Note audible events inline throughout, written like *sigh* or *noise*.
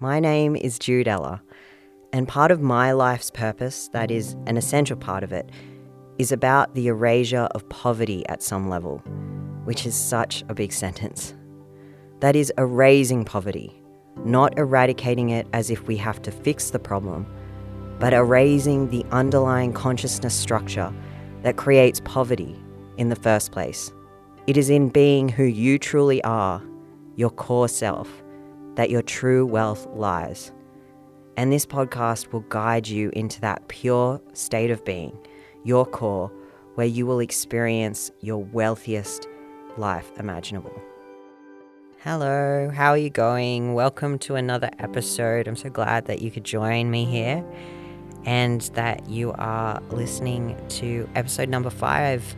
My name is Jude Ella, and part of my life's purpose, that is, an essential part of it, is about the erasure of poverty at some level, which is such a big sentence. That is, erasing poverty, not eradicating it as if we have to fix the problem, but erasing the underlying consciousness structure that creates poverty in the first place. It is in being who you truly are, your core self, that your true wealth lies. And this podcast will guide you into that pure state of being, your core, where you will experience your wealthiest life imaginable. Hello, how are you going? Welcome to another episode. I'm so glad that you could join me here and that you are listening to episode number five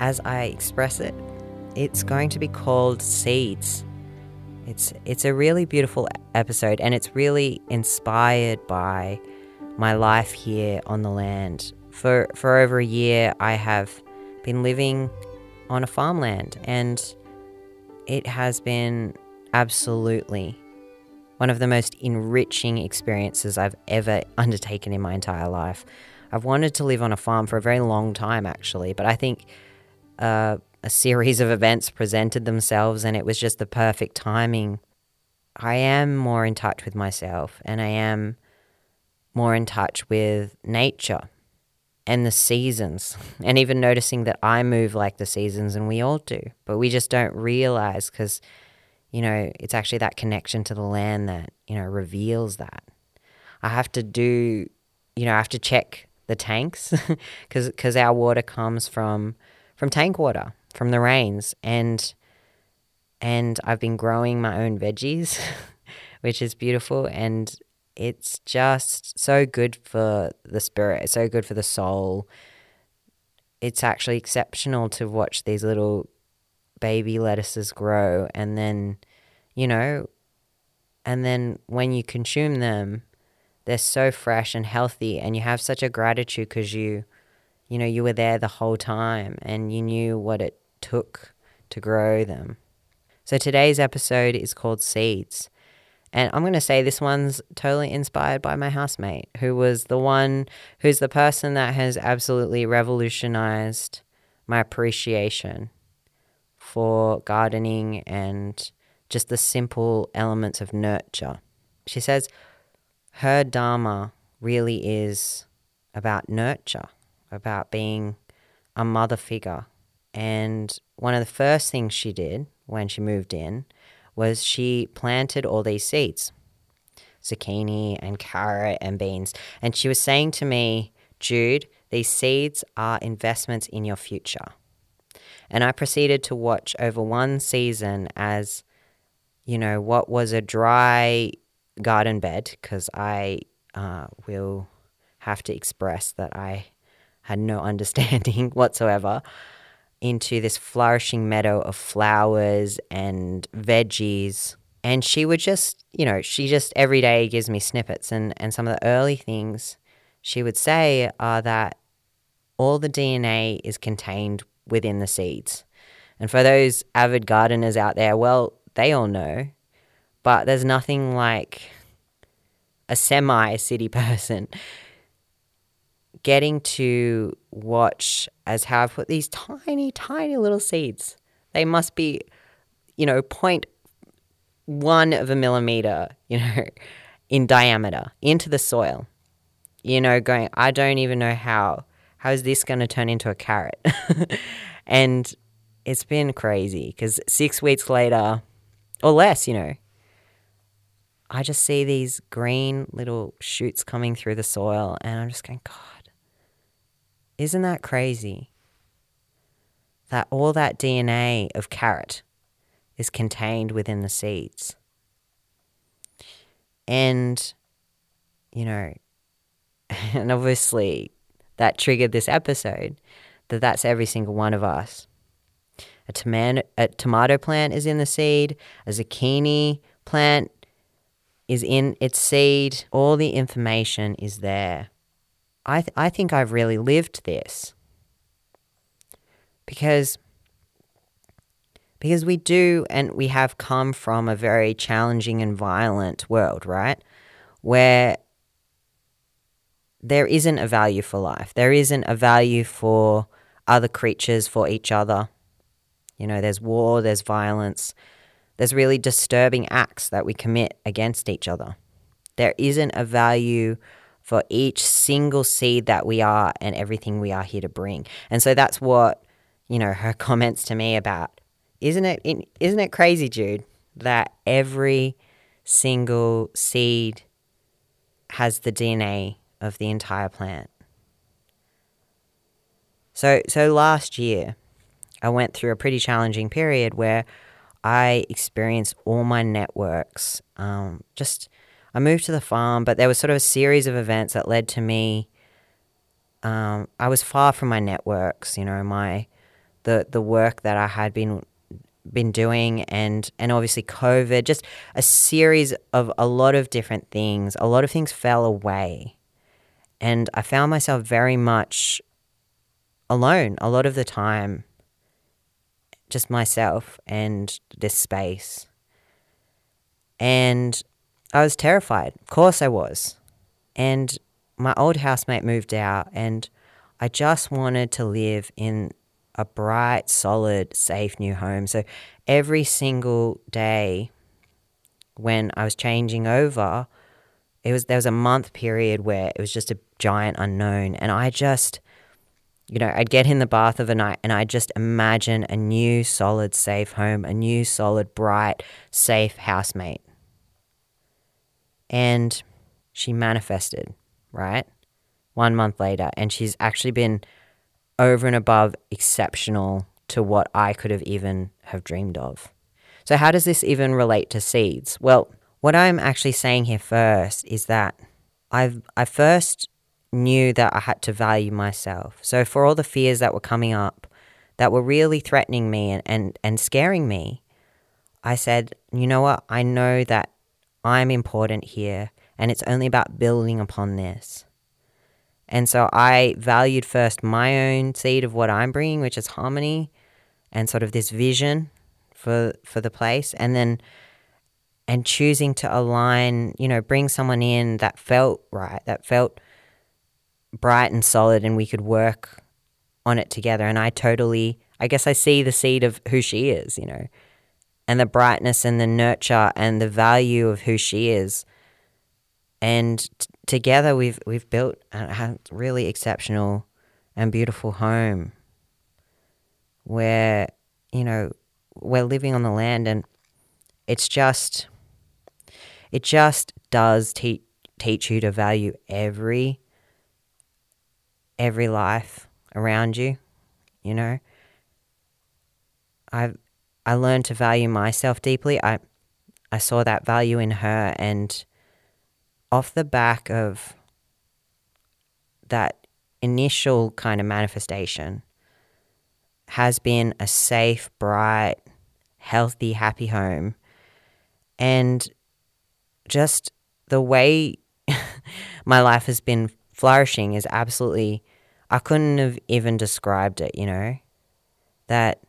as I express it. It's going to be called Seeds. It's it's a really beautiful episode and it's really inspired by my life here on the land. For for over a year I have been living on a farmland and it has been absolutely one of the most enriching experiences I've ever undertaken in my entire life. I've wanted to live on a farm for a very long time, actually, but I think uh, a series of events presented themselves and it was just the perfect timing. I am more in touch with myself and I am more in touch with nature and the seasons, *laughs* and even noticing that I move like the seasons and we all do, but we just don't realize because, you know, it's actually that connection to the land that, you know, reveals that. I have to do, you know, I have to check the tanks *laughs* because our water comes from from tank water from the rains and and I've been growing my own veggies *laughs* which is beautiful and it's just so good for the spirit it's so good for the soul. It's actually exceptional to watch these little baby lettuces grow and then you know and then when you consume them they're so fresh and healthy and you have such a gratitude because you you know you were there the whole time and you knew what it took to grow them. So today's episode is called Seeds. And I'm going to say this one's totally inspired by my housemate, who was the one who's the person that has absolutely revolutionized my appreciation for gardening and just the simple elements of nurture. She says her Dharma really is about nurture, about being a mother figure and one of the first things she did when she moved in was she planted all these seeds zucchini and carrot and beans. And she was saying to me, Jude, these seeds are investments in your future. And I proceeded to watch over one season as, you know, what was a dry garden bed, because I uh, will have to express that I had no *laughs* understanding whatsoever into this flourishing meadow of flowers and veggies. And she would just, you know, she just every day gives me snippets. And, and some of the early things she would say are that all the DNA is contained within the seeds. And for those avid gardeners out there, well, they all know, but there's nothing like a semi city *laughs* person getting to watch as how I've put these tiny, tiny little seeds. They must be, you know, point one of a millimeter, *laughs* you know, in diameter into the soil. You know, going, I don't even know how. How is this going to turn into a carrot? *laughs* and it's been crazy because six weeks later, or less, you know, I just see these green little shoots coming through the soil, and I'm just going, God, isn't that crazy? That all that DNA of carrot is contained within the seeds. And, you know, *laughs* and obviously that triggered this episode that that's every single one of us. A tomato, a tomato plant is in the seed, a zucchini plant is in its seed. All the information is there. I, th- I think I've really lived this. Because Because we do, and we have come from a very challenging and violent world, right? Where there isn't a value for life, there isn't a value for other creatures, for each other. You know, there's war, there's violence, there's really disturbing acts that we commit against each other. There isn't a value for each single seed that we are and everything we are here to bring. And so that's what, you know, her *laughs* comments to me about. Isn't it isn't it crazy, Jude, that every single seed has the DNA of the entire plant? So so last year I went through a pretty challenging period where I experienced all my networks um, just I moved to the farm, but there was sort of a series of events that led to me. Um, I was far from my networks, you know, my the the work that I had been been doing, and and obviously COVID, just a series of a lot of different things. A lot of things fell away, and I found myself very much alone a lot of the time. Just myself and this space. And I was terrified. Of course I was. And my old housemate moved out, and I just wanted to live in a bright, solid, safe new home. So every single day when I was changing over, it was there was a month period where it was just a giant unknown, and I just, you know, I'd get in the bath of a night, and I'd just imagine a new, solid, safe home, a new, solid, bright, safe housemate and she manifested, right? One month later, and she's actually been over and above exceptional to what I could have even have dreamed of. So how does this even relate to seeds? Well, what I'm actually saying here first is that I've I first knew that I had to value myself. So for all the fears that were coming up that were really threatening me and, and, and scaring me, I said, you know what? I know that I'm important here, and it's only about building upon this. And so I valued first my own seed of what I'm bringing, which is harmony and sort of this vision for for the place, and then and choosing to align, you know, bring someone in that felt right, that felt bright and solid, and we could work on it together. And I totally, I guess, I see the seed of who she is, you know, and the brightness and the nurture and the value of who she is. And t- together we've we've built a really exceptional and beautiful home where you know we're living on the land and it's just it just does teach teach you to value every every life around you you know i've I learned to value myself deeply. I I saw that value in her and off the back of that initial kind of manifestation has been a safe, bright, healthy, happy home. And just the way *laughs* my life has been flourishing is absolutely, I couldn't have even described it, you know? That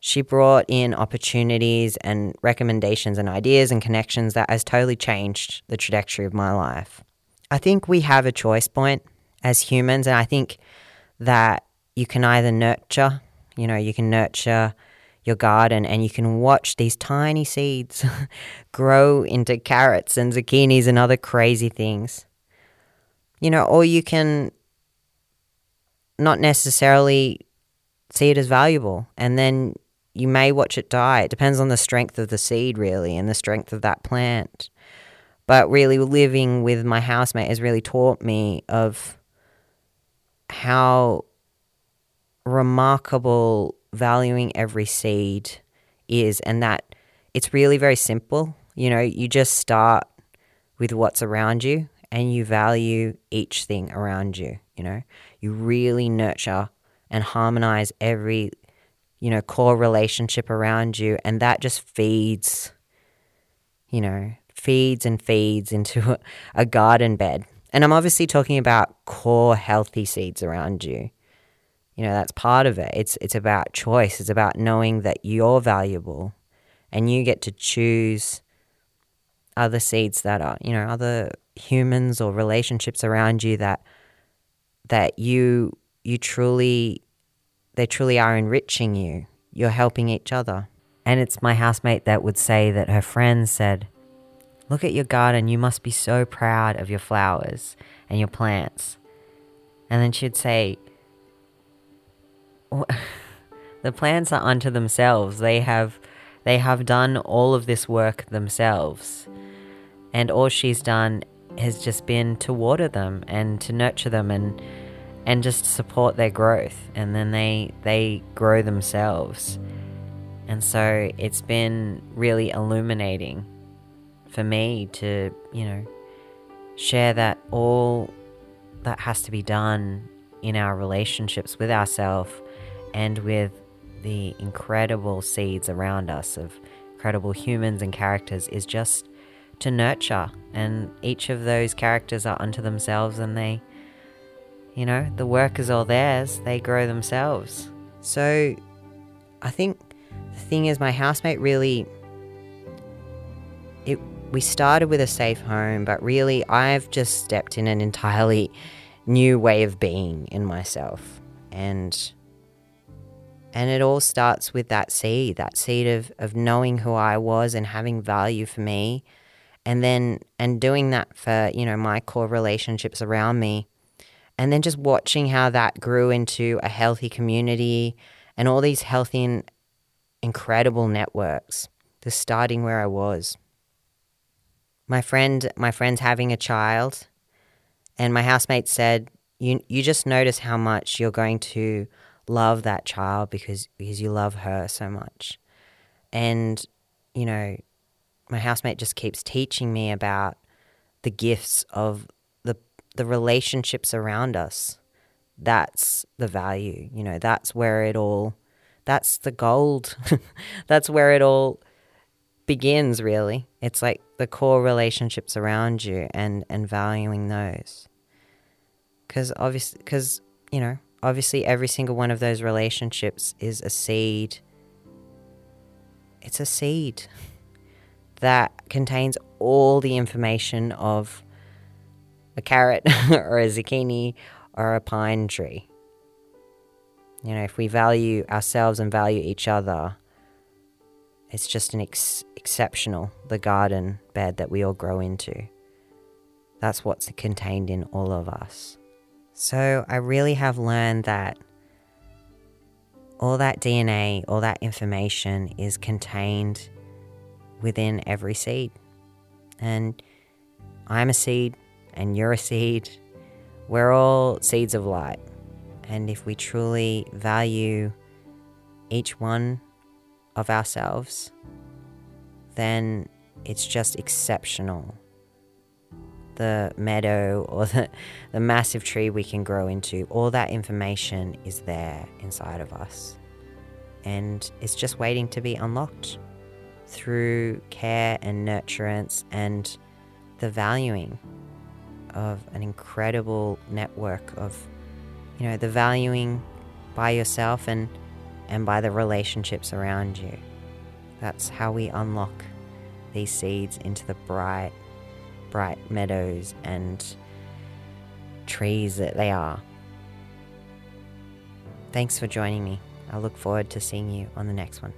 she brought in opportunities and recommendations and ideas and connections that has totally changed the trajectory of my life. I think we have a choice point as humans, and I think that you can either nurture, you know, you can nurture your garden and you can watch these tiny seeds *laughs* grow into carrots and zucchinis and other crazy things. You know, or you can not necessarily see it as valuable and then you may watch it die. It depends on the strength of the seed, really, and the strength of that plant. But really, living with my housemate has really taught me of how remarkable valuing every seed is, and that it's really very simple. You know, you just start with what's around you and you value each thing around you. You know, you really nurture and harmonize every you know, core relationship around you. And that just feeds, you know, feeds and feeds into *laughs* a garden bed. And I'm obviously talking about core healthy seeds around you. you know, that's part of it. It's it's about choice. It's about knowing that you're valuable and you get to choose other seeds that are, you know, other humans or relationships around you that that you you truly they truly are enriching you. You're helping each other. And it's my housemate that would say that her friends said, Look at your garden, you must be so proud of your flowers and your plants. And then she'd say, *laughs* the plants are unto themselves. They have they have done all of this work themselves. And all she's done has just been to water them and to nurture them and and just support their growth and then they they grow themselves. And so it's been really illuminating for me to, you know, share that all that has to be done in our relationships with ourselves and with the incredible seeds around us of incredible humans and characters is just to nurture. And each of those characters are unto themselves and they, you know, the work is all theirs, they grow themselves. So I think the thing is, my housemate really. It, we started with a safe home, but really, I've just stepped in an entirely new way of being in myself. And and it all starts with that seed, that seed of, of knowing who I was and having value for me. And then, and doing that for, you know, my core relationships around me. And then just watching how that grew into a healthy community and all these healthy and incredible networks. Just starting where I was. My friend, my friend's having a child, and my housemate said, "You, you just notice how much you're going to love that child because because you love her so much. And you know, my housemate just keeps teaching me about the gifts of the relationships around us. That's the value, you know, that's where it all that's the gold. *laughs* that's where it all begins really. It's like the core relationships around you and and valuing those. Cuz obviously cuz you know, obviously every single one of those relationships is a seed. It's a seed *laughs* that contains all the information of a carrot *laughs* or a zucchini or a pine tree. You know, if we value ourselves and value each other, it's just an ex- exceptional the garden bed that we all grow into. That's what's contained in all of us. So I really have learned that all that DNA, all that information is contained within every seed. And I'm a seed, and you're a seed. We're all seeds of light. And if we truly value each one of ourselves, then it's just exceptional the meadow or the, the massive tree we can grow into, all that information is there inside of us. And it's just waiting to be unlocked through care and nurturance and the valuing of an incredible network of, you know, the valuing by yourself and, and by the relationships around you. That's how we unlock these seeds into the bright, bright meadows and trees that they are. Thanks for joining me. I look forward to seeing you on the next one.